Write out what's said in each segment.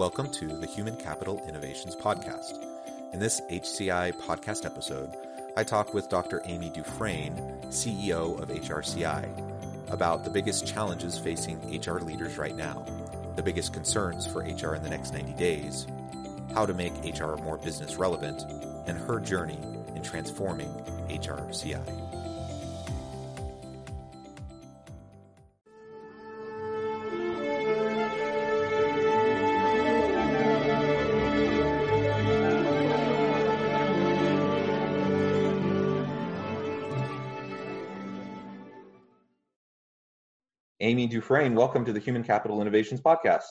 Welcome to the Human Capital Innovations Podcast. In this HCI podcast episode, I talk with Dr. Amy Dufrane, CEO of HRCI, about the biggest challenges facing HR leaders right now, the biggest concerns for HR in the next 90 days, how to make HR more business relevant, and her journey in transforming HRCI. Dufrane, welcome to the Human Capital Innovations Podcast.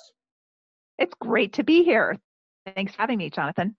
It's great to be here. Thanks for having me, Jonathan.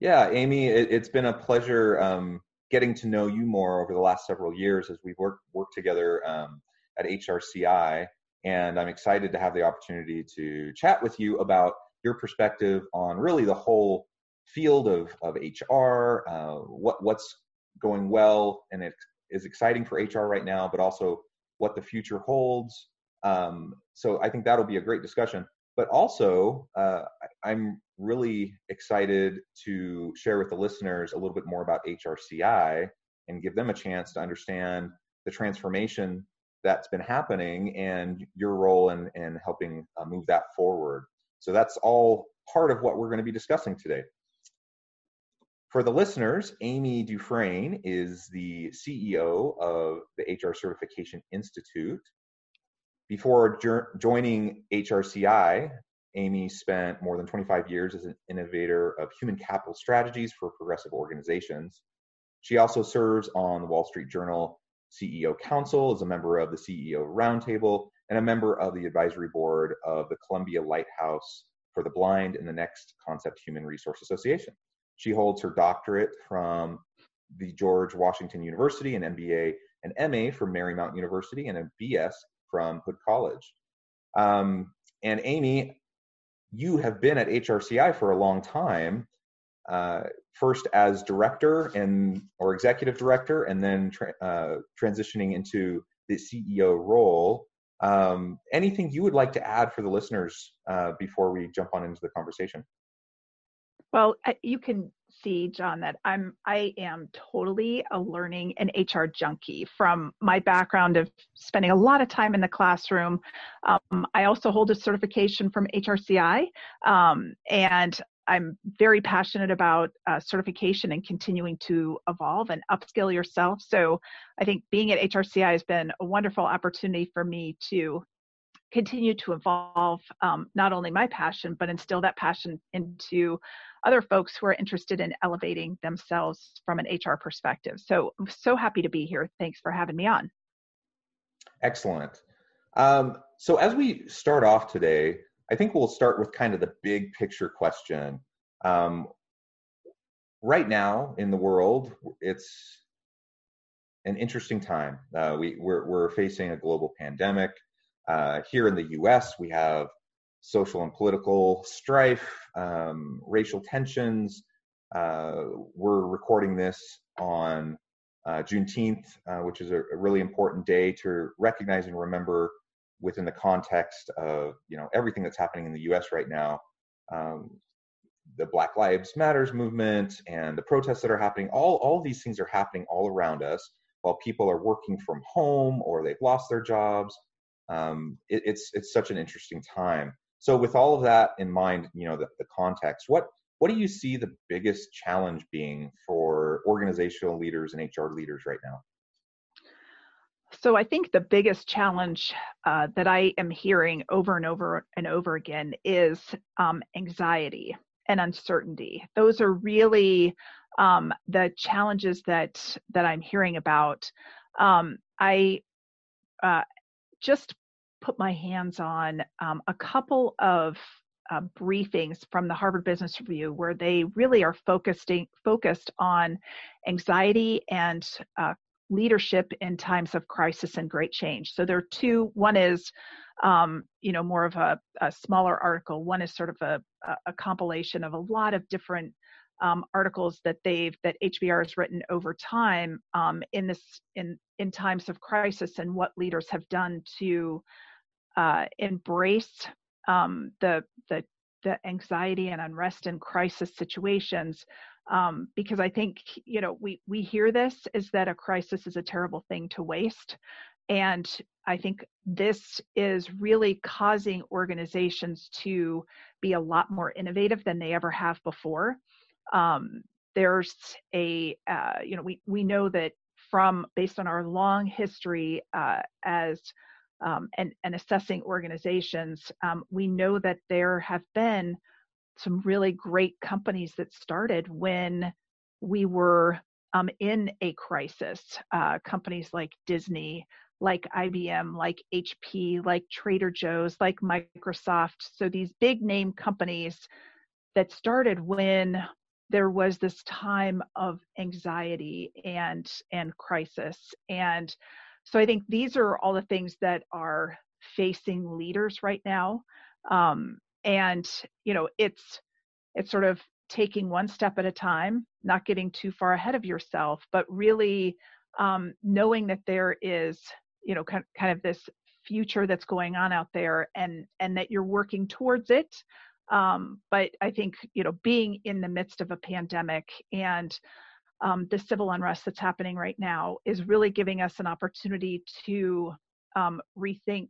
Yeah, Amy, it, has been a pleasure um, getting to know you more over the last several years as we've worked worked together um, at HRCI, and I'm excited to have the opportunity to chat with you about your perspective on really the whole field of of HR, uh, what what's going well and it is exciting for HR right now, but also what the future holds. Um, so I think that'll be a great discussion. But also, uh, I'm really excited to share with the listeners a little bit more about HRCI and give them a chance to understand the transformation that's been happening and your role in, in helping uh, move that forward. So that's all part of what we're going to be discussing today. For the listeners, Amy Dufrane is the CEO of the HR Certification Institute. Before joining HRCI, Amy spent more than 25 years as an innovator of human capital strategies for progressive organizations. She also serves on the Wall Street Journal CEO Council, as a member of the CEO Roundtable, and a member of the advisory board of the Columbia Lighthouse for the Blind and the Next Concept Human Resource Association. She holds her doctorate from the George Washington University, an MBA and MA from Marymount University, and a BS from Hood College. Um, and Amy, you have been at HRCI for a long time. Uh, first as director and or executive director, and then tra- uh, transitioning into the CEO role. Um, anything you would like to add for the listeners uh, before we jump on into the conversation? Well, you can see, John, that I'm I am totally a learning and HR junkie from my background of spending a lot of time in the classroom. Um, I also hold a certification from HRCI, um, and I'm very passionate about uh, certification and continuing to evolve and upskill yourself. So I think being at HRCI has been a wonderful opportunity for me to continue to evolve um, not only my passion, but instill that passion into other folks who are interested in elevating themselves from an HR perspective. So I'm so happy to be here. Thanks for having me on. Excellent. Um, so as we start off today, I think we'll start with kind of the big picture question. Um, right now in the world, it's an interesting time. Uh, we, we're, we're facing a global pandemic. Uh, here in the US, we have social and political strife, um, racial tensions. Uh, we're recording this on uh, Juneteenth, uh, which is a, a, really important day to recognize and remember within the context of you know everything that's happening in the U.S. right now. Um, the Black Lives Matters movement and the protests that are happening, all, all these things are happening all around us while people are working from home or they've lost their jobs. Um, it, it's it's such an interesting time. So with all of that in mind, you know, the, the context, what what do you see the biggest challenge being for organizational leaders and HR leaders right now? So I think the biggest challenge uh, that I am hearing over and over and over again is um, anxiety and uncertainty. Those are really um, the challenges that that I'm hearing about. Um, I uh, just put my hands on um, a couple of uh, briefings from the Harvard Business Review where they really are focusing focused on anxiety and uh, leadership in times of crisis and great change. So there are two. One is, um, you know, more of a, a, smaller article. One is sort of a, a compilation of a lot of different um, articles that they've that HBR has written over time um, in this in in times of crisis and what leaders have done to uh, embrace um, the the the anxiety and unrest in crisis situations um, because I think you know we we hear this is that a crisis is a terrible thing to waste, and I think this is really causing organizations to be a lot more innovative than they ever have before. Um, there's a uh, you know we we know that from based on our long history uh, as um, and, and assessing organizations, um, we know that there have been some really great companies that started when we were um, in a crisis. Uh, companies like Disney, like IBM, like HP, like Trader Joe's, like Microsoft. So these big name companies that started when there was this time of anxiety and and crisis and so I think these are all the things that are facing leaders right now. Um, and you know, it's it's sort of taking one step at a time, not getting too far ahead of yourself, but really um, knowing that there is, you know, kind, kind of this future that's going on out there, and and that you're working towards it. Um, but I think you know, being in the midst of a pandemic and um, the civil unrest that's happening right now is really giving us an opportunity to um, rethink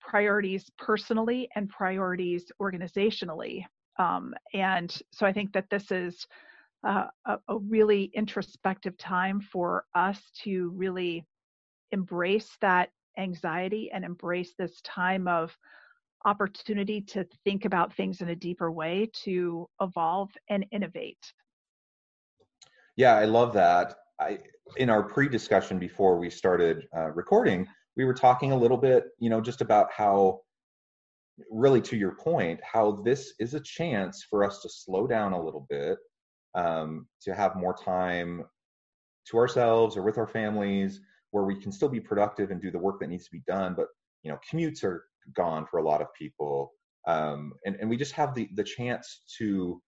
priorities personally and priorities organizationally. Um, and so I think that this is uh, a, a, really introspective time for us to really embrace that anxiety and embrace this time of opportunity to think about things in a deeper way to evolve and innovate yeah, I love that. I in our pre-discussion before we started uh, recording, we were talking a little bit, you know, just about how really to your point, how this is a chance for us to slow down a little bit, um, to have more time to ourselves or with our families, where we can still be productive and do the work that needs to be done. But you know, commutes are gone for a lot of people, um, and and we just have the the chance to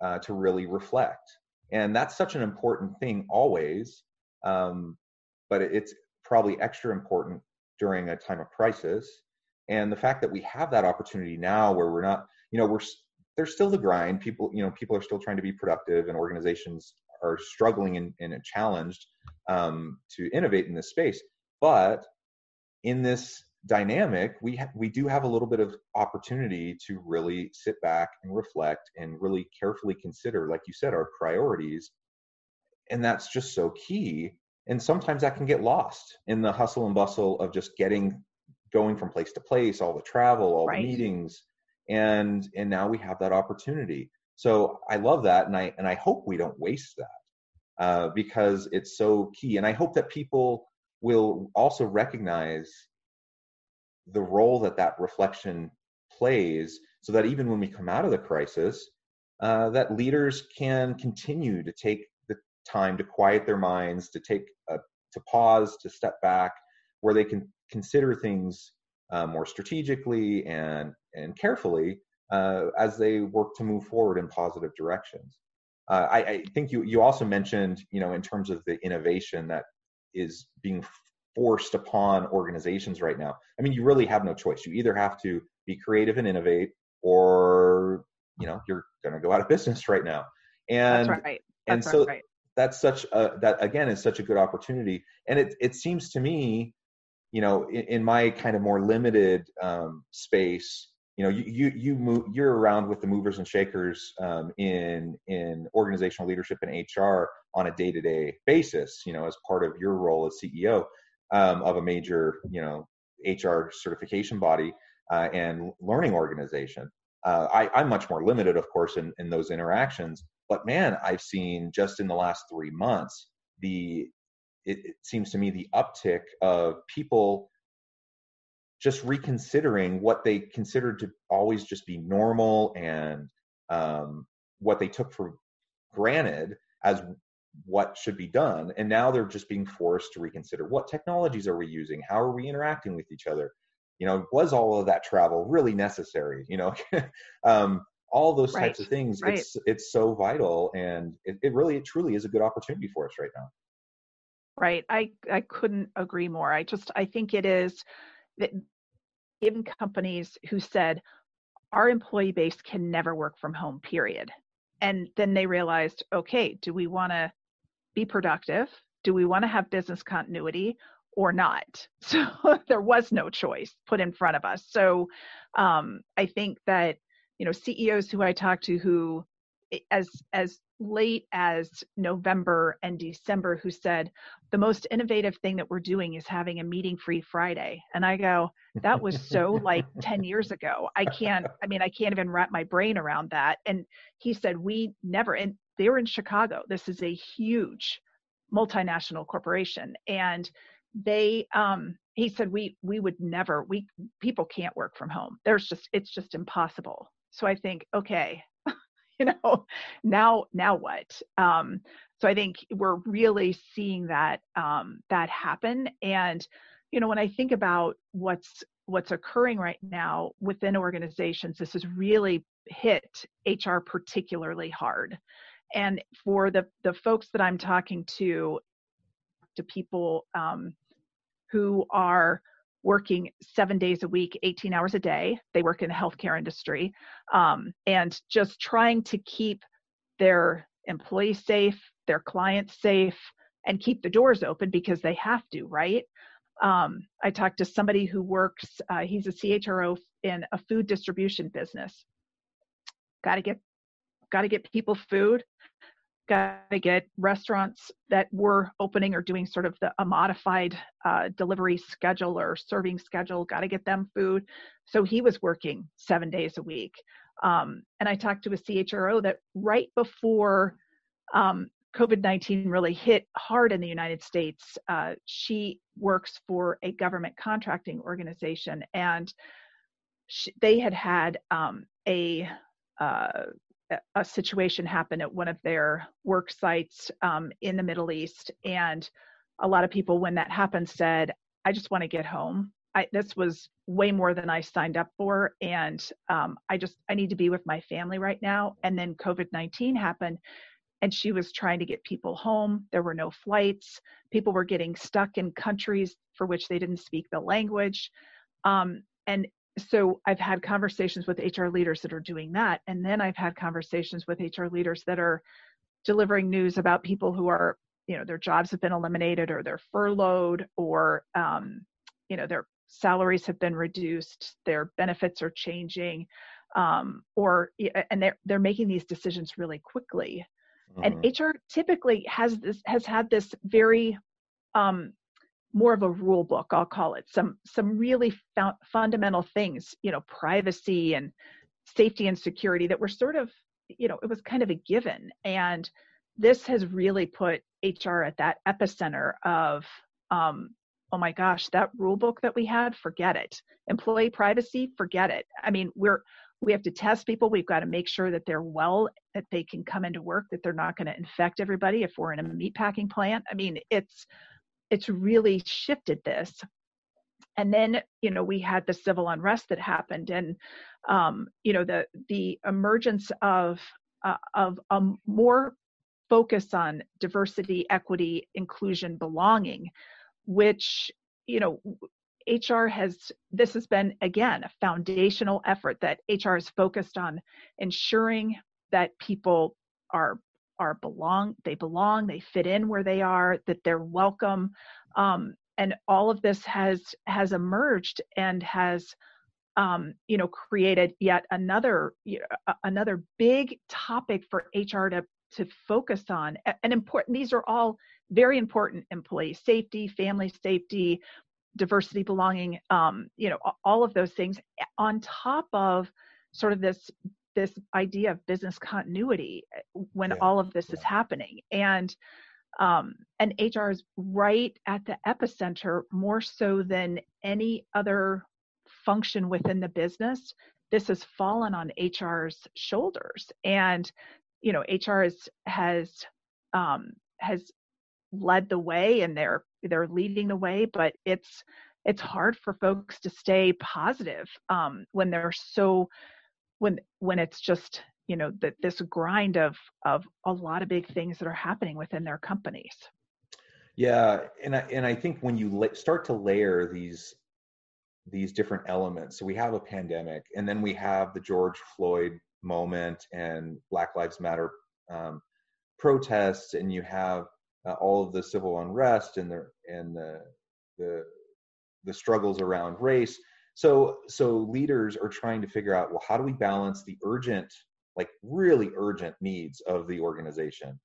uh, to really reflect and that's such an important thing always um, but it's probably extra important during a time of crisis. And the fact that we have that opportunity now where we're not you know we're there's still the grind. People you know people are still trying to be productive and organizations are struggling and, and challenged um, to innovate in this space. But in this dynamic, we ha- we do have a little bit of opportunity to really sit back and reflect and really carefully consider, like you said, our priorities, and that's just so key. And sometimes that can get lost in the hustle and bustle of just getting going from place to place, all the travel, all right. the meetings, and and now we have that opportunity. So I love that, and I and I hope we don't waste that uh, because it's so key. And I hope that people will also recognize the role that that reflection plays so that even when we come out of the crisis uh, that leaders can continue to take the time to quiet their minds to take a, to pause to step back where they can consider things uh, more strategically and and carefully uh, as they work to move forward in positive directions. Uh, I, I think you you also mentioned you know in terms of the innovation that is being forced upon organizations right now. I mean, you really have no choice. You either have to be creative and innovate, or you know, you're going to go out of business right now. And that's right. That's and so right. that's such a that again is such a good opportunity. And it it seems to me, you know, in, in my kind of more limited um, space, you know, you you you move you're around with the movers and shakers um, in in organizational leadership and HR on a day to day basis. You know, as part of your role as CEO um, of a major, you know, HR certification body uh, and learning organization. Uh, I, am much more limited, of course, in, in those interactions. But man, I've seen just in the last three months the it, it seems to me the uptick of people just reconsidering what they considered to always just be normal and um, what they took for granted as what should be done and now they're just being forced to reconsider what technologies are we using how are we interacting with each other you know was all of that travel really necessary you know um, all those right. types of things right. it's it's so vital and it, it really it truly is a good opportunity for us right now right i i couldn't agree more i just i think it is that even companies who said our employee base can never work from home period and then they realized okay do we want to be productive do we want to have business continuity or not so there was no choice put in front of us so um, i think that you know ceos who i talk to who as as late as November and December who said the most innovative thing that we're doing is having a meeting free Friday. And I go, that was so like 10 years ago. I can't, I mean, I can't even wrap my brain around that. And he said, we never, and they were in Chicago. This is a huge multinational corporation. And they, um, he said, we, we would never, we, people can't work from home. There's just, it's just impossible. So I think, okay, you know now now what um, so i think we're really seeing that um, that happen and you know when i think about what's what's occurring right now within organizations this has really hit hr particularly hard and for the the folks that i'm talking to to people um, who are working seven days a week, 18 hours a day. They work in the healthcare industry um, and just trying to keep their employees safe, their clients safe, and keep the doors open because they have to, right? Um, I talked to somebody who works, uh, he's a CHRO in a food distribution business. Got to get got to get people food got to get restaurants that were opening or doing sort of the, a modified uh, delivery schedule or serving schedule, got to get them food. So he was working seven days a week. Um, and I talked to a CHRO that right before um, COVID 19 really hit hard in the United States, uh, she works for a government contracting organization. And she, they had had um, a uh, a situation happened at one of their work sites um, in the Middle East, and a lot of people, when that happened, said, "I just want to get home. I, this was way more than I signed up for, and um, I just I need to be with my family right now." And then COVID nineteen happened, and she was trying to get people home. There were no flights. People were getting stuck in countries for which they didn't speak the language. Um, and so I've had conversations with HR leaders that are doing that. And then I've had conversations with HR leaders that are delivering news about people who are, you know, their jobs have been eliminated or they're furloughed or, um, you know, their salaries have been reduced, their benefits are changing, um, or, and they're, they're making these decisions really quickly. Mm-hmm. And HR typically has this, has had this very, um, more of a rule book i'll call it. Some some really fundamental things you know privacy and safety and security that were sort of you know it was kind of a given. And this has really put hr at that epicenter of um, oh my gosh that rule book that we had forget it. Employee privacy forget it. I mean we're we have to test people. We've got to make sure that they're well that they can come into work that they're not going to infect everybody if we're in a meat packing plant. I mean it's it's really shifted this. And then you know we had the civil unrest that happened and um, you know the the emergence of uh, of a more focus on diversity equity inclusion belonging which you know hr has this has been again a foundational effort that hr is focused on ensuring that people are are belong they belong they fit in where they are that they're welcome um, and all of this has has emerged and has um, you know created yet another you know, another big topic for hr to to focus on and important these are all very important employee safety family safety diversity belonging um, you know all of those things on top of sort of this this idea of business continuity eh, when yeah. all of this yeah. is happening and um, and hr is right at the epicenter more so than any other function within the business this has fallen on hr's shoulders and you know hr has has um, has led the way and they're they're leading the way but it's it's hard for folks to stay positive um, when they're so when when it's just you know that this grind of of a lot of big things that are happening within their companies. Yeah and i and i think when you la- start to layer these these different elements so we have a pandemic and then we have the george floyd moment and black lives matter um, protests and you have uh, all of the civil unrest and the and the the the struggles around race so so leaders are trying to figure out well how do we balance the urgent like really urgent needs of the organization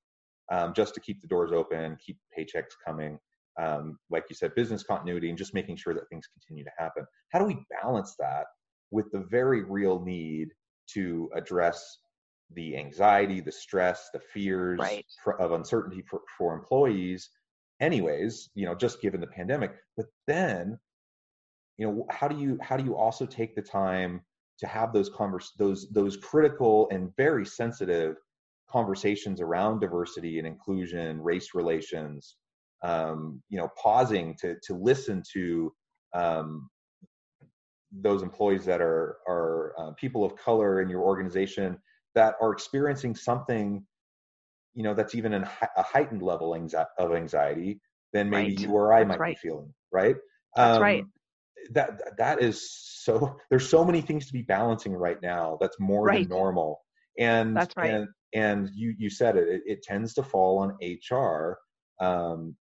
um, just to keep the doors open, keep paychecks coming. Um, like you said, business continuity and just making sure that things continue to happen. How do we balance that with the very real need to address the anxiety, the stress, the fears right. of uncertainty for, for employees, anyways, you know, just given the pandemic. But then, you know, how do you how do you also take the time to have those converse those those critical and very sensitive conversations around diversity and inclusion, race relations, um, you know, pausing to to listen to um, those employees that are are uh, people of color in your organization that are experiencing something, you know, that's even a heightened level of anxiety than maybe right. you or I might right. be feeling, right? That's um, right that that is so there's so many things to be balancing right now that's more right. than normal. And that's right. and, and you you said it, it, it tends to fall on hr um,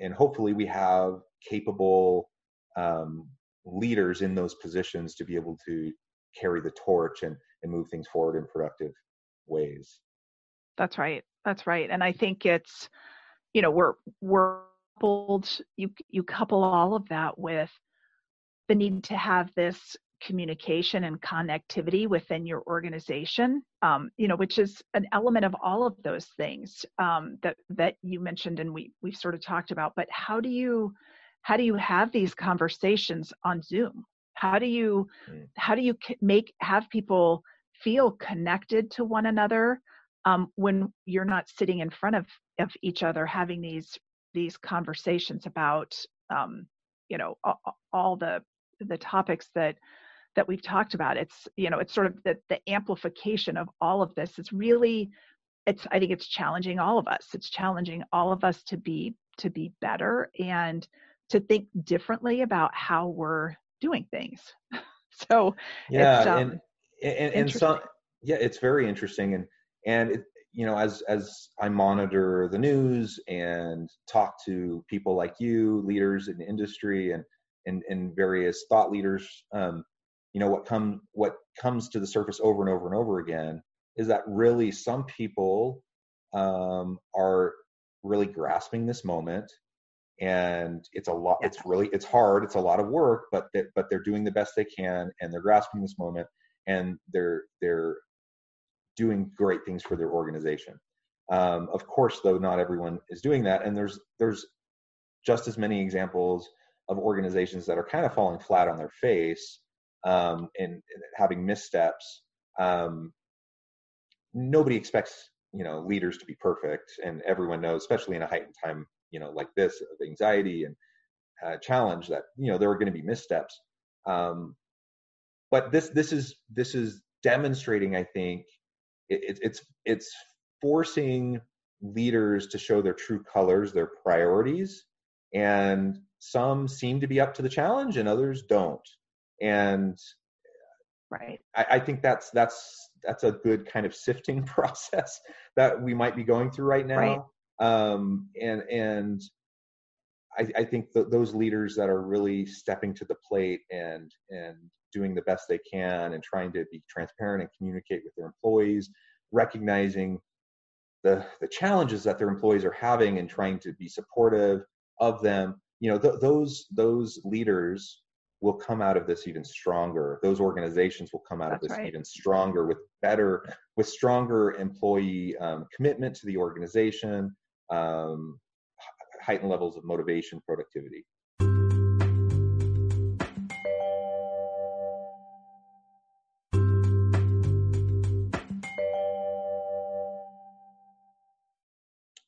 and hopefully we have capable um, leaders in those positions to be able to carry the torch and, and move things forward in productive ways. That's right. That's right. And i think it's you know we're we're coupled you you couple all of that with the need to have this communication and connectivity within your organization um, you know which is an element of all of those things um, that that you mentioned and we we've sort of talked about but how do you how do you have these conversations on zoom how do you mm. how do you make have people feel connected to one another um, when you're not sitting in front of of each other having these these conversations about um, you know all, all the the topics that that we've talked about. It's you know it's sort of the, the amplification of all of this. It's really it's i think it's challenging all of us. It's challenging all of us to be to be better and to think differently about how we're doing things. So yeah um, and and, and some yeah it's very interesting and and it, you know as as i monitor the news and talk to people like you leaders in the industry and and, and various thought leaders um, you know what come what comes to the surface over and over and over again is that really some people um, are really grasping this moment and it's a lot it's really it's hard it's a lot of work but that but they're doing the best they can and they're grasping this moment and they're they're doing great things for their organization. Um, of course though not everyone is doing that and there's there's just as many examples of organizations that are kind of falling flat on their face um, and, having missteps. Um, nobody expects you know leaders to be perfect, and everyone knows, especially in a heightened time you know like this of anxiety and uh, challenge, that you know there are going to be missteps. Um, but this this is this is demonstrating, I think, it, it's it's forcing leaders to show their true colors, their priorities, and some seem to be up to the challenge and others don't. And right. I, I, think that's that's that's a good kind of sifting process that we might be going through right now. Right. Um, and and I, I think that those leaders that are really stepping to the plate and and doing the best they can and trying to be transparent and communicate with their employees recognizing the the challenges that their employees are having and trying to be supportive of them you know th- those those leaders will come out of this even stronger those organizations will come out That's of this right. even stronger with better with stronger employee um, commitment to the organization um, heightened levels of motivation productivity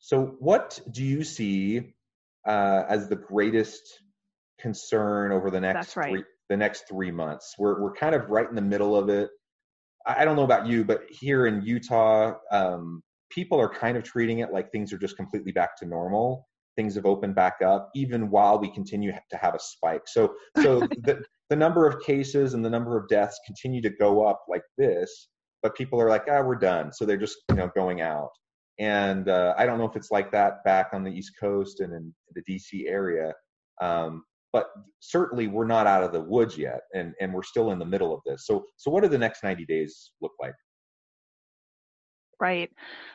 so what do you see uh, as the greatest concern over the next right. three, the next three months? We're we're kind of right in the middle of it. I don't know about you, but here in Utah, um, people are kind of treating it like things are just completely back to normal. Things have opened back up, even while we continue to have a spike. So, so the the number of cases and the number of deaths continue to go up like this, but people are like, ah, we're done. So they're just you know going out. And uh, I don't know if it's like that back on the East Coast and in the DC area. Um, but certainly we're not out of the woods yet and, and we're still in the middle of this. So, so what do the next 90 days look like? Right.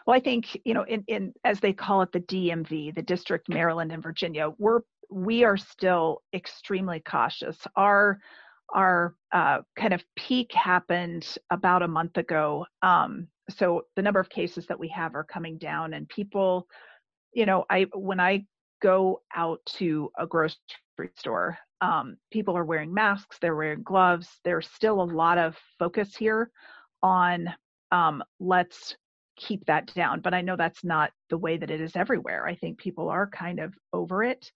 Well, I think, you know, in, in as they call it the DMV, the District Maryland and Virginia, we're we are still extremely cautious. Our our uh, kind of peak happened about a month ago. Um, so the number of cases that we have are coming down and people you know i when i go out to a grocery store um, people are wearing masks they're wearing gloves there's still a lot of focus here on um, let's keep that down but i know that's not the way that it is everywhere i think people are kind of over it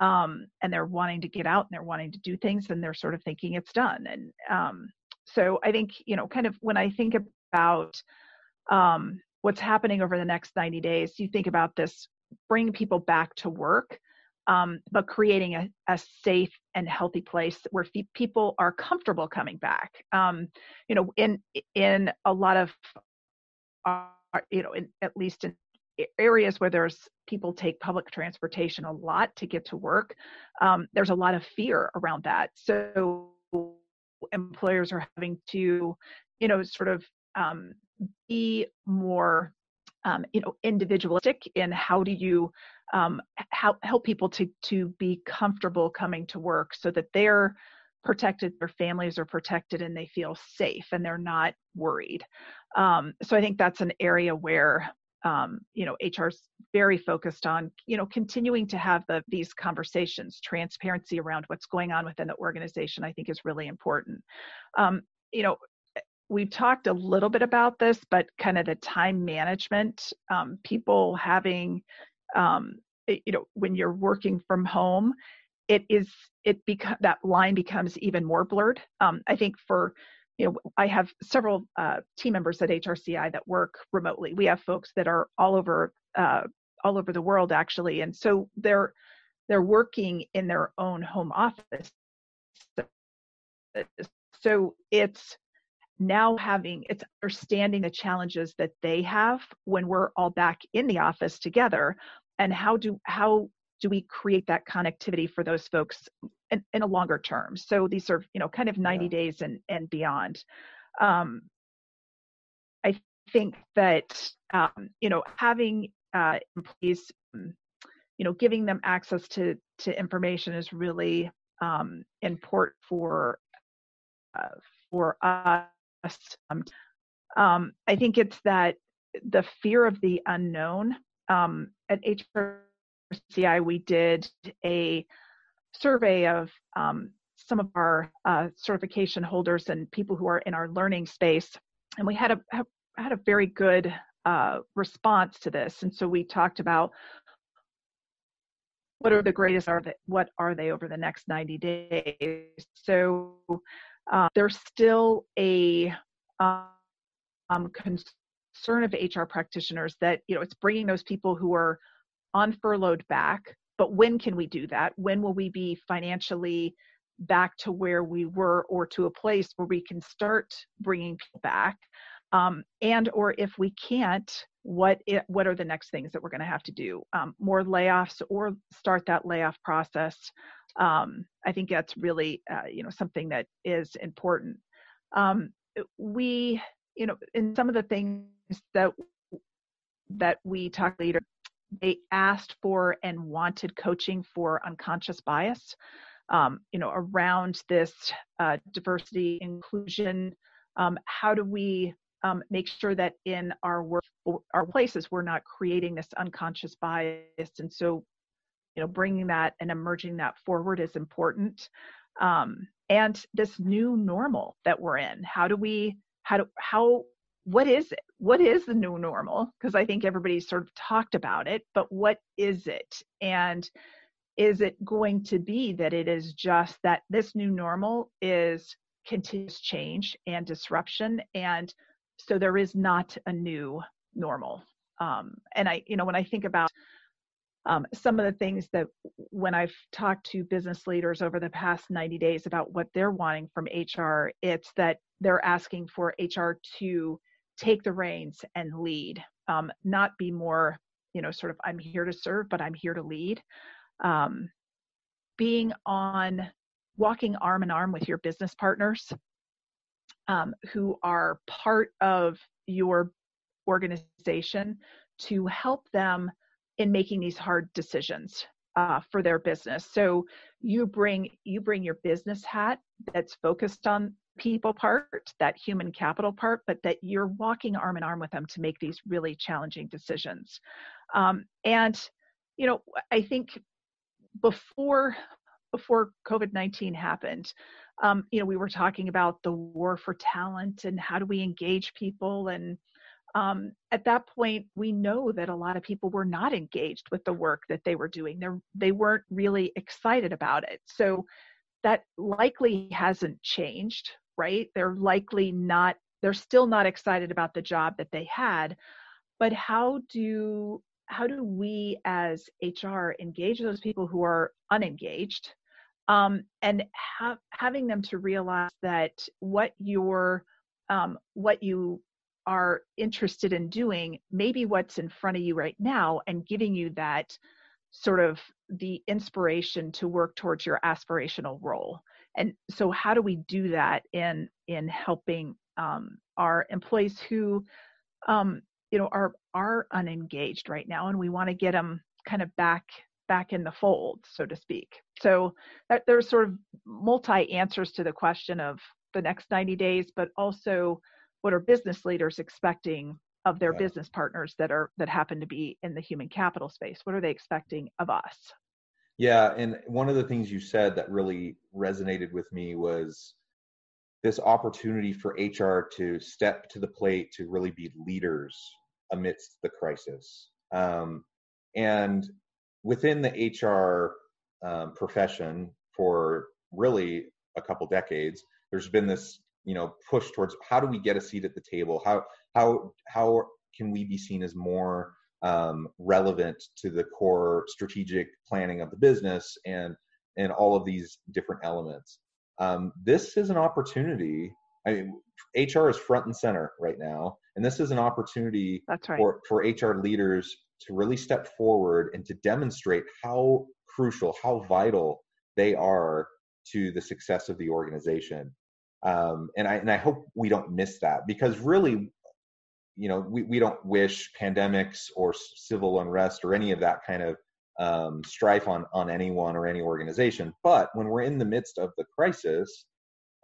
um, and they're wanting to get out and they're wanting to do things and they're sort of thinking it's done and um, so i think you know kind of when i think about um, what's happening over the next 90 days, you think about this bring people back to work, um, but creating a, a, safe and healthy place where f- people are comfortable coming back. Um, you know, in in a lot of, uh, you know, in, at least in areas where there's people take public transportation a lot to get to work, um, there's a lot of fear around that. So employers are having to, you know, sort of um, be more um, you know individualistic in how do you um, how, help people to to be comfortable coming to work so that they're protected their families are protected and they feel safe and they're not worried um, so i think that's an area where um, you know hr is very focused on you know continuing to have the, these conversations transparency around what's going on within the organization i think is really important um, you know we've talked a little bit about this, but kind of the time management, um, people having, um, you know, when you're working from home, it is it become that line becomes even more blurred. Um, I think for you know, I have several uh, team members at HRCI that work remotely. We have folks that are all over uh, all over the world actually, and so they're they're working in their own home office. So it's now having it's understanding the challenges that they have when we're all back in the office together and how do how do we create that connectivity for those folks in, in a longer term so these are you know kind of 90 yeah. days and and beyond um, i think that um, you know having uh, employees um, you know giving them access to to information is really um, important for uh, for us um, um, I think it's that the fear of the unknown. Um, at HRCI, we did a survey of um, some of our uh, certification holders and people who are in our learning space, and we had a had a very good uh, response to this. And so we talked about what are the greatest are they, what are they over the next 90 days. So uh, there's still a um, concern of HR practitioners that you know it's bringing those people who are on furloughed back. But when can we do that? When will we be financially back to where we were, or to a place where we can start bringing people back? Um, and or if we can't, what it, what are the next things that we're going to have to do? Um, more layoffs or start that layoff process um, I think that's really uh, you know something that is important. Um, we you know in some of the things that that we talk later, they asked for and wanted coaching for unconscious bias. Um, you know around this uh, diversity inclusion. Um, how do we um, make sure that in our work our places we're not creating this unconscious bias and so you know bringing that and emerging that forward is important um, and this new normal that we're in how do we how do how what is it? What is the new normal? Because I think everybody's sort of talked about it, but what is it? And is it going to be that it is just that this new normal is continuous change and disruption and so there is not a new normal um, and i you know when i think about um, some of the things that when i've talked to business leaders over the past 90 days about what they're wanting from hr it's that they're asking for hr to take the reins and lead um, not be more you know sort of i'm here to serve but i'm here to lead. Um, being on walking arm in arm with your business partners um, who are part of your organization to help them in making these hard decisions uh, for their business. So you bring you bring your business hat that's focused on people part that human capital part but that you're walking arm in arm with them to make these really challenging decisions um, and you know i think before before COVID 19 happened, um, you know, we were talking about the war for talent and how do we engage people. And um, at that point, we know that a lot of people were not engaged with the work that they were doing. They're, they weren't really excited about it. So that likely hasn't changed, right? They're likely not, they're still not excited about the job that they had. But how do how do we as HR engage those people who are unengaged um, and ha- having them to realize that what you're um, what you are interested in doing maybe what's in front of you right now and giving you that sort of the inspiration to work towards your aspirational role and so how do we do that in in helping um, our employees who um, you know are are unengaged right now and we want to get them kind of back back in the fold so to speak? So that, there's sort of multi answers to the question of the next 90 days but also what are business leaders expecting of their yeah. business partners that are that happen to be in the human capital space? What are they expecting of us yeah and one of the things you said that really resonated with me was this opportunity for hr to step to the plate to really be leaders amidst the crisis. Um, and within the HR um, profession for really a couple decades, there's been this you know push towards how do we get a seat at the table? How how how can we be seen as more um, relevant to the core strategic planning of the business and and all of these different elements. Um, this is an opportunity. I mean, HR is front and center right now, and this is an opportunity right. for, for HR leaders to really step forward and to demonstrate how crucial, how vital they are to the success of the organization. Um, and I and I hope we don't miss that because really, you know, we, we don't wish pandemics or civil unrest or any of that kind of um, strife on on anyone or any organization. But when we're in the midst of the crisis,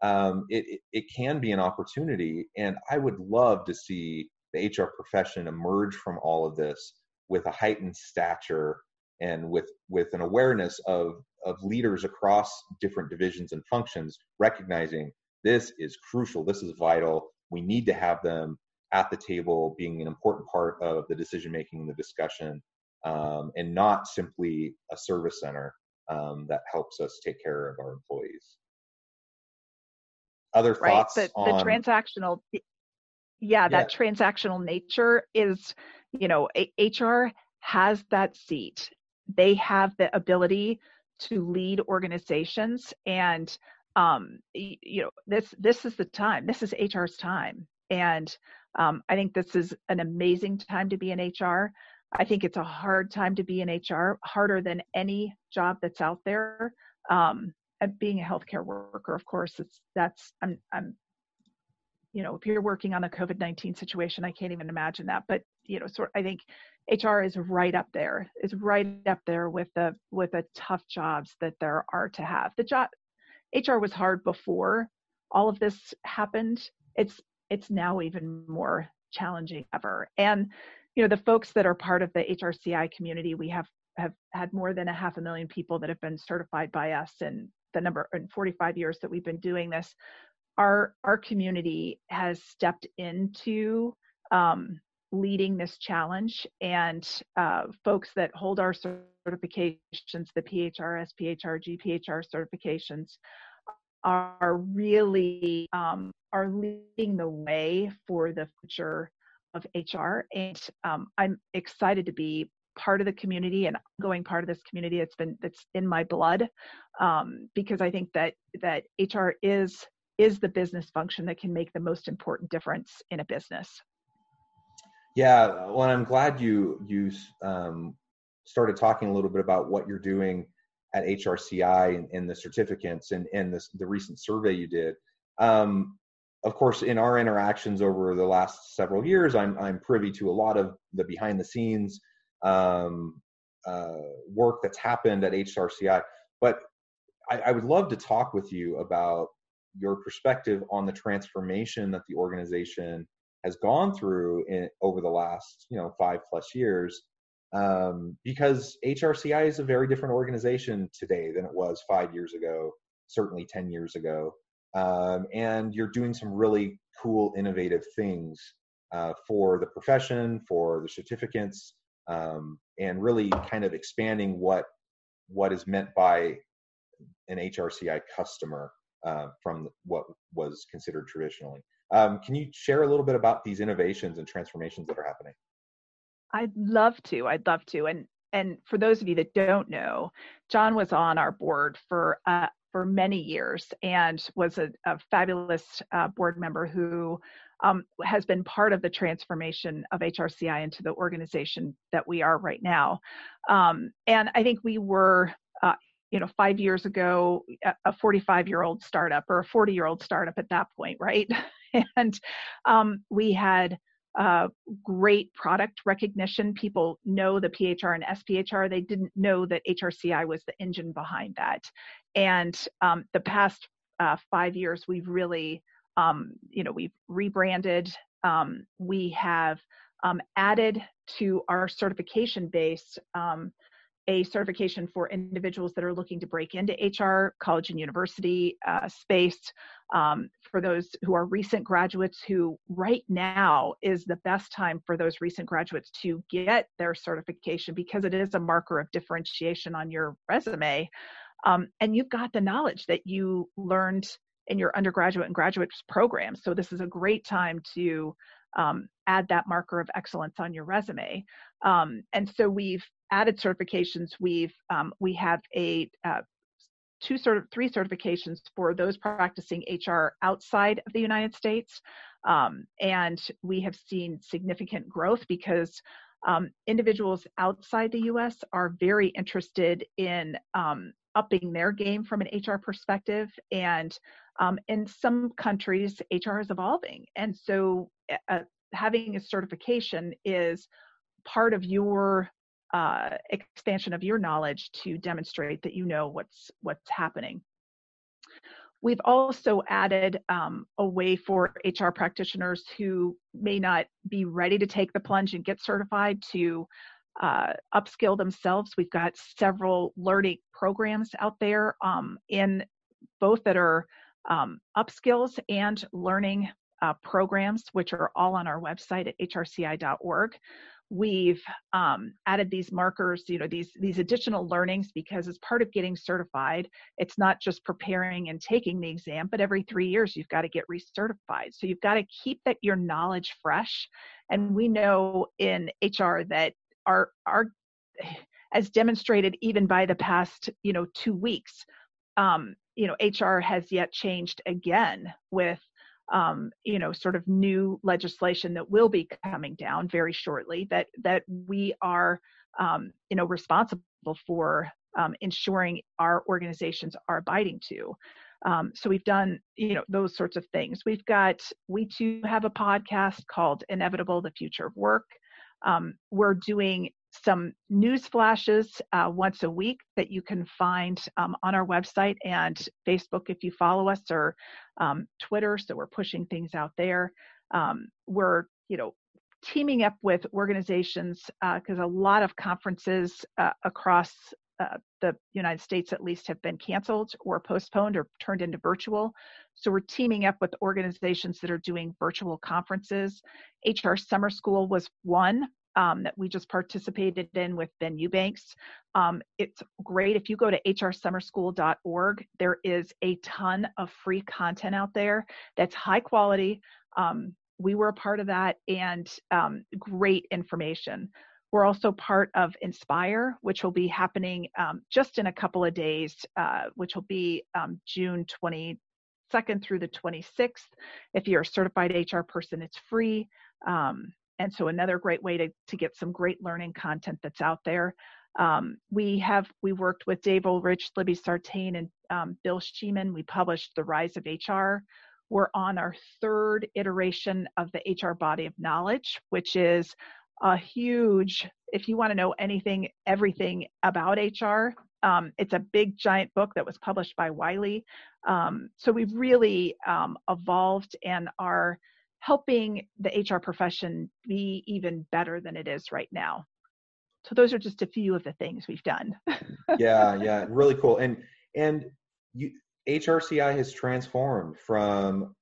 um, it, it, it can be an opportunity. And I would love to see the HR profession emerge from all of this with a heightened stature and with with an awareness of of leaders across different divisions and functions recognizing this is crucial this is vital we need to have them at the table being an important part of the decision making the discussion um, and not simply a service center um, that helps us take care of our employees. Other right? thoughts the, on the transactional yeah, yeah that transactional nature is you know hr has that seat. They have the ability to lead organizations and um, you know this this is the time this is hr's time. And um, i think this is an amazing time to be in hr i think it's a hard time to be in hr harder than any job that's out there um, being a healthcare worker, of course, it's that's I'm I'm you know if you're working on a COVID-19 situation, I can't even imagine that. But you know, sort I think HR is right up there. Is right up there with the with the tough jobs that there are to have. The job HR was hard before all of this happened. It's it's now even more challenging ever. And you know, the folks that are part of the HRCI community, we have have had more than a half a million people that have been certified by us and the number in 45 years that we've been doing this our our community has stepped into um, leading this challenge, and uh, folks that hold our certifications, the PHR, SPHR, GPHR certifications, are really um, are leading the way for the future of HR. And um, I'm excited to be part of the community and going part of this community. It's been that's in my blood um, because I think that that HR is is the business function that can make the most important difference in a business. Yeah, well, I'm glad you you um, started talking a little bit about what you're doing at HRCI and, and the certificates and, and the recent survey you did. Um, of course, in our interactions over the last several years, I'm, I'm privy to a lot of the behind the scenes um, uh, work that's happened at HRCI. But I, I would love to talk with you about your perspective on the transformation that the organization has gone through in, over the last you know five plus years um, because HRCI is a very different organization today than it was five years ago, certainly 10 years ago. Um, and you're doing some really cool, innovative things uh, for the profession, for the certificates, um, and really kind of expanding what what is meant by an HRCI customer uh, from what was considered traditionally. Um, can you share a little bit about these innovations and transformations that are happening? I'd love to. I'd love to. And and for those of you that don't know, John was on our board for uh, for many years and was a, a fabulous uh, board member who um, has been part of the transformation of HRCI into the organization that we are right now. Um, and I think we were, uh, you know, five years ago, a 45 year old startup or a 40 year old startup at that point, right? and um, we had uh, great product recognition. People know the PHR and SPHR. They didn't know that HRCI was the engine behind that. And um, the past uh, five years, we've really, um, you know, we've rebranded. Um, we have um, added to our certification base um, a certification for individuals that are looking to break into HR, college and university uh, space. Um, for those who are recent graduates, who right now is the best time for those recent graduates to get their certification because it is a marker of differentiation on your resume. Um, and you've got the knowledge that you learned in your undergraduate and graduate programs. So this is a great time to um, add that marker of excellence on your resume. Um, and so we've added certifications. We've um, we have a uh, two sort of three certifications for those practicing HR outside of the United States, um, and we have seen significant growth because um, individuals outside the U.S. are very interested in um, upping their game from an HR perspective. And um, in some countries, HR is evolving. And so uh, having a certification is part of your uh, expansion of your knowledge to demonstrate that you know what's what's happening. We've also added um, a way for HR practitioners who may not be ready to take the plunge and get certified to uh, upskill themselves. We've got several learning programs out there um, in both that are um, upskills and learning uh, programs, which are all on our website at hrci.org. We've um, added these markers, you know, these these additional learnings because as part of getting certified, it's not just preparing and taking the exam, but every three years you've got to get recertified. So you've got to keep that your knowledge fresh. And we know in HR that our our as demonstrated even by the past you know two weeks um, you know hr has yet changed again with um, you know sort of new legislation that will be coming down very shortly that that we are um, you know responsible for um, ensuring our organizations are abiding to. Um, so we've done you know those sorts of things. We've got we too have a podcast called inevitable the future of work. Um, we're doing some news flashes uh, once a week that you can find um, on our website and Facebook if you follow us or um, Twitter. So we're pushing things out there. Um, we're, you know, teaming up with organizations because uh, a lot of conferences uh, across uh, the United States at least have been canceled or postponed or turned into virtual. So we're teaming up with organizations that are doing virtual conferences. HR Summer School was one um, that we just participated in with Ben Eubanks. Um, it's great. If you go to hrsummerschool.org, there is a ton of free content out there that's high quality. Um, we were a part of that and um, great information. We're also part of Inspire, which will be happening um, just in a couple of days, uh, which will be um, June 22nd through the 26th. If you're a certified HR person, it's free. Um, and so another great way to, to get some great learning content that's out there. Um, we have we worked with Dave Ulrich, Libby Sartain, and um, Bill Schiemann. We published The Rise of HR. We're on our third iteration of the HR Body of Knowledge, which is a huge. If you want to know anything, everything about HR, um, it's a big giant book that was published by Wiley. Um, so we've really um, evolved and are helping the HR profession be even better than it is right now. So those are just a few of the things we've done. yeah, yeah, really cool. And and you, HRCI has transformed from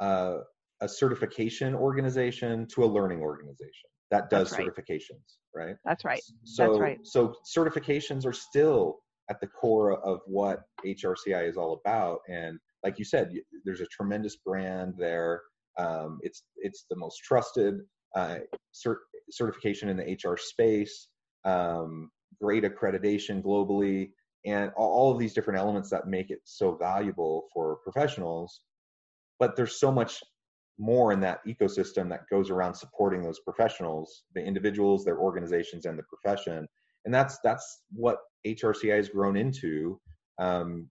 uh, a certification organization to a learning organization that does right. certifications, right? That's right. So, That's right. So certifications are still at the core of what HRCI is all about. And like you said, there's a tremendous brand there. Um, it's it's the most trusted uh, cert- certification in the HR space. Um, great accreditation globally, and all of these different elements that make it so valuable for professionals. But there's so much more in that ecosystem that goes around supporting those professionals, the individuals, their organizations, and the profession. And that's that's what HRCI has grown into um,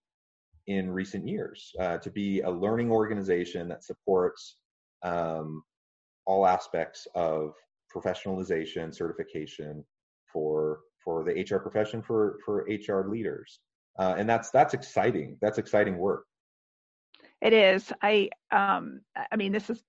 in recent years uh, to be a learning organization that supports um, all aspects of professionalization, certification for for the HR profession for for HR leaders, uh, and that's that's exciting. That's exciting work. It is. I um, I mean, this is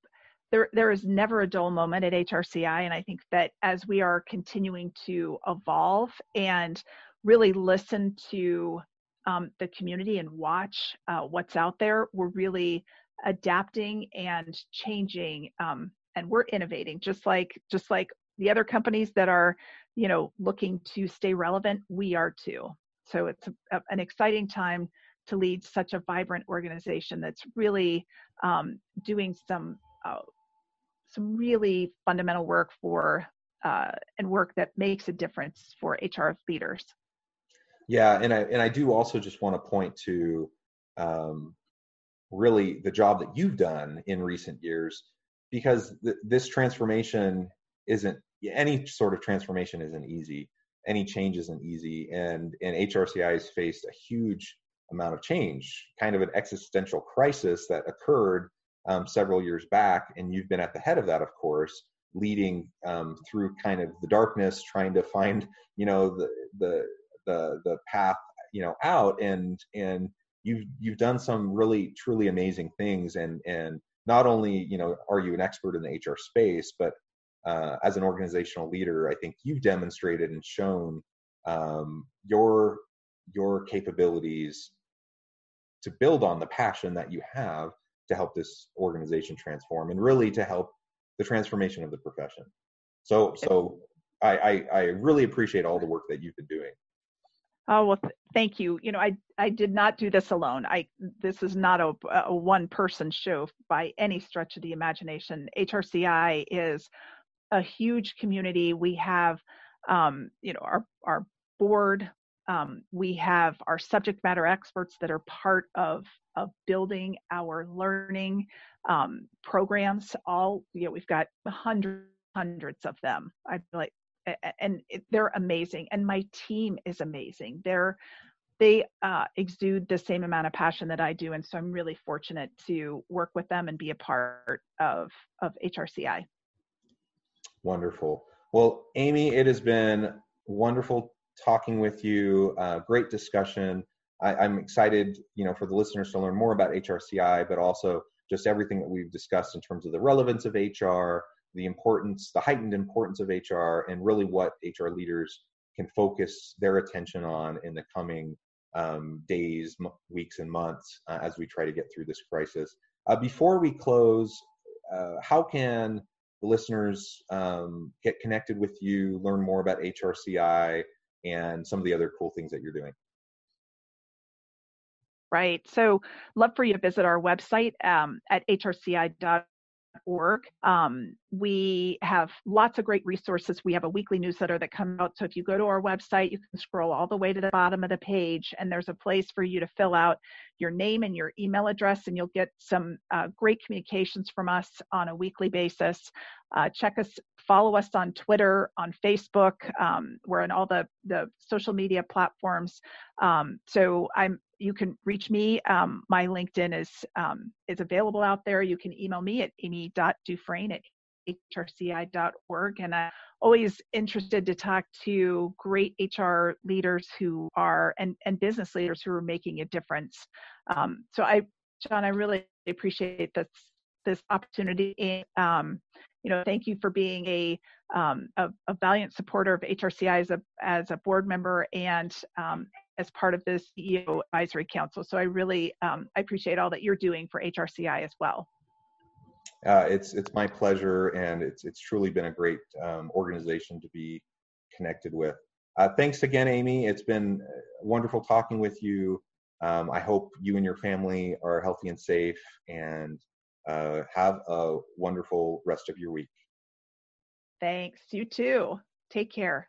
there. There is never a dull moment at HRCI, and I think that as we are continuing to evolve and really listen to um, the community and watch uh, what's out there, we're really adapting and changing um, and we're innovating just like just like the other companies that are you know looking to stay relevant we are too so it's a, an exciting time to lead such a vibrant organization that's really um, doing some uh, some really fundamental work for uh, and work that makes a difference for HR leaders. Yeah, and I and I do also just want to point to um, really the job that you've done in recent years because th- this transformation isn't any sort of transformation isn't easy. Any change isn't easy. And and hrci has faced a huge amount of change kind of an existential crisis that occurred um, several years back. And you've been at the head of that of course leading um, through kind of the darkness trying to find you know the the the, the path you know out. And and you've you've done some really truly amazing things. And and not only you know are you an expert in the hr space but uh, as an organizational leader i think you've demonstrated and shown um, your your capabilities to build on the passion that you have to help this organization transform and really to help the transformation of the profession. So so I, I, I really appreciate all the work that you've been doing Oh well, th- thank you. You know, I I did not do this alone. I this is not a, a one person show by any stretch of the imagination. HRCI is a huge community. We have, um, you know, our our board. Um, we have our subject matter experts that are part of of building our learning um, programs. All you know, we've got hundreds hundreds of them. I like and they're amazing and my team is amazing. They're they uh, exude the same amount of passion that i do and so i'm really fortunate to work with them and be a part of of hrci wonderful. Well amy it has been wonderful talking with you uh, great discussion. I, i'm excited you know for the listeners to learn more about hrci but also just everything that we've discussed in terms of the relevance of hr the importance, the heightened importance of HR, and really what HR leaders can focus their attention on in the coming um, days, m- weeks, and months uh, as we try to get through this crisis. Uh, before we close, uh, how can the listeners um, get connected with you, learn more about HRCI, and some of the other cool things that you're doing? Right. So, love for you to visit our website um, at hrci.org org. Um, we have lots of great resources. We have a weekly newsletter that comes out. So if you go to our website, you can scroll all the way to the bottom of the page, and there's a place for you to fill out your name and your email address, and you'll get some uh, great communications from us on a weekly basis. Uh, check us, follow us on Twitter, on Facebook. Um, we're on all the the social media platforms. Um, so I'm you can reach me. Um, my LinkedIn is um, is available out there. You can email me at amy.dufrane at hrci.org. And I'm always interested to talk to great HR leaders who are and, and business leaders who are making a difference. Um, so I, John, I really appreciate this this opportunity. Um, you know, thank you for being a, um, a, a valiant supporter of HRCI as a as a board member and um, as part of the CEO Advisory Council. So I really um, I appreciate all that you're doing for HRCI as well. Uh, it's it's my pleasure, and it's it's truly been a great um, organization to be connected with. Uh, thanks again, Amy. It's been uh, wonderful talking with you. Um, I hope you and your family are healthy and safe, and uh, have a wonderful rest of your week. Thanks. You too. Take care.